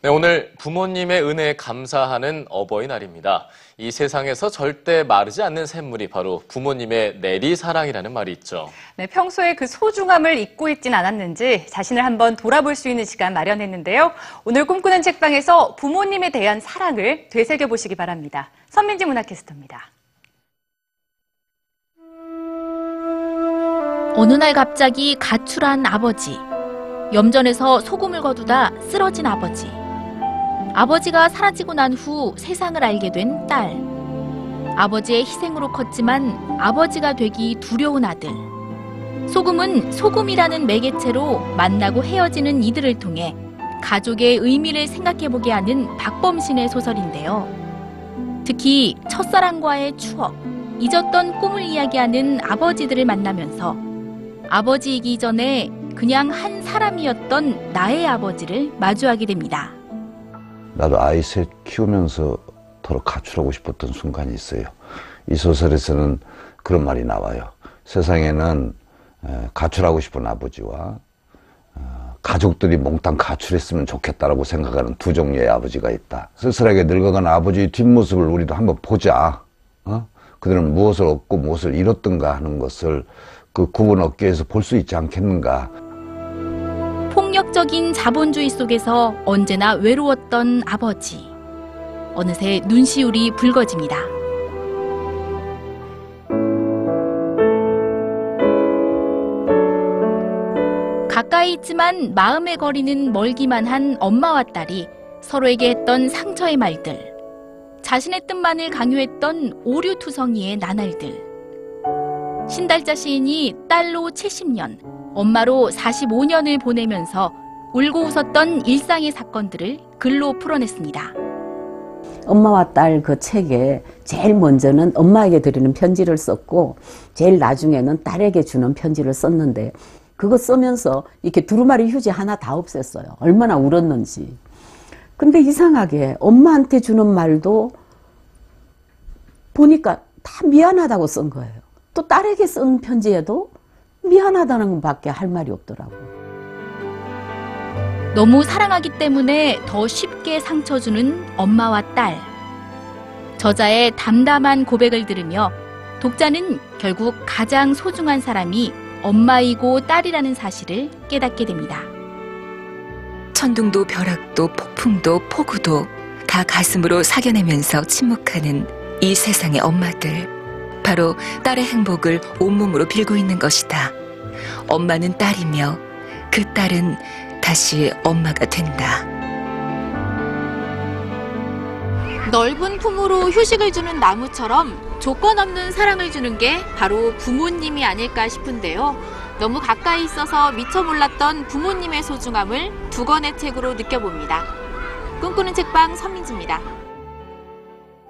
네, 오늘 부모님의 은혜에 감사하는 어버이날입니다. 이 세상에서 절대 마르지 않는 샘물이 바로 부모님의 내리사랑이라는 말이 있죠. 네, 평소에 그 소중함을 잊고 있진 않았는지 자신을 한번 돌아볼 수 있는 시간 마련했는데요. 오늘 꿈꾸는 책방에서 부모님에 대한 사랑을 되새겨 보시기 바랍니다. 선민지 문화캐스터입니다. 어느 날 갑자기 가출한 아버지. 염전에서 소금을 거두다 쓰러진 아버지. 아버지가 사라지고 난 후 세상을 알게 된 딸. 아버지의 희생으로 컸지만 아버지가 되기 두려운 아들. 소금은 소금이라는 매개체로 만나고 헤어지는 이들을 통해 가족의 의미를 생각해보게 하는 박범신의 소설인데요. 특히 첫사랑과의 추억, 잊었던 꿈을 이야기하는 아버지들을 만나면서 아버지이기 전에 그냥 한 사람이었던 나의 아버지를 마주하게 됩니다. 나도 아이 셋 키우면서 더러 가출하고 싶었던 순간이 있어요. 이 소설에서는 그런 말이 나와요. 세상에는 에, 가출하고 싶은 아버지와 어, 가족들이 몽땅 가출했으면 좋겠다라고 생각하는 두 종류의 아버지가 있다. 쓸쓸하게 늙어간 아버지의 뒷모습을 우리도 한번 보자. 어? 그들은 무엇을 얻고 무엇을 잃었던가 하는 것을 그 구분 위해서 볼 수 있지 않겠는가. 폭력적인 자본주의 속에서 언제나 외로웠던 아버지. 어느새 눈시울이 붉어집니다. 가까이 있지만 마음의 거리는 멀기만 한 엄마와 딸이 서로에게 했던 상처의 말들. 자신의 뜻만을 강요했던 오류투성이의 나날들. 신달자 시인이 딸로 70년, 엄마로 45년을 보내면서 울고 웃었던 일상의 사건들을 글로 풀어냈습니다. 엄마와 딸 그 책에 제일 먼저는 엄마에게 드리는 편지를 썼고 제일 나중에는 딸에게 주는 편지를 썼는데 그거 쓰면서 이렇게 두루마리 휴지 하나 다 없앴어요. 얼마나 울었는지. 근데 이상하게 엄마한테 주는 말도 보니까 다 미안하다고 쓴 거예요. 또 딸에게 쓴 편지에도 미안하다는 것밖에 할 말이 없더라고요. 너무 사랑하기 때문에 더 쉽게 상처 주는 엄마와 딸. 저자의 담담한 고백을 들으며 독자는 결국 가장 소중한 사람이 엄마이고 딸이라는 사실을 깨닫게 됩니다. 천둥도 벼락도 폭풍도 폭우도 다 가슴으로 사겨내면서 침묵하는 이 세상의 엄마들. 바로 딸의 행복을 온몸으로 빌고 있는 것이다. 엄마는 딸이며 그 딸은 다시 엄마가 된다. 넓은 품으로 휴식을 주는 나무처럼 조건 없는 사랑을 주는 게 바로 부모님이 아닐까 싶은데요. 너무 가까이 있어서 미처 몰랐던 부모님의 소중함을 두 권의 책으로 느껴봅니다. 꿈꾸는 책방 선민지입니다.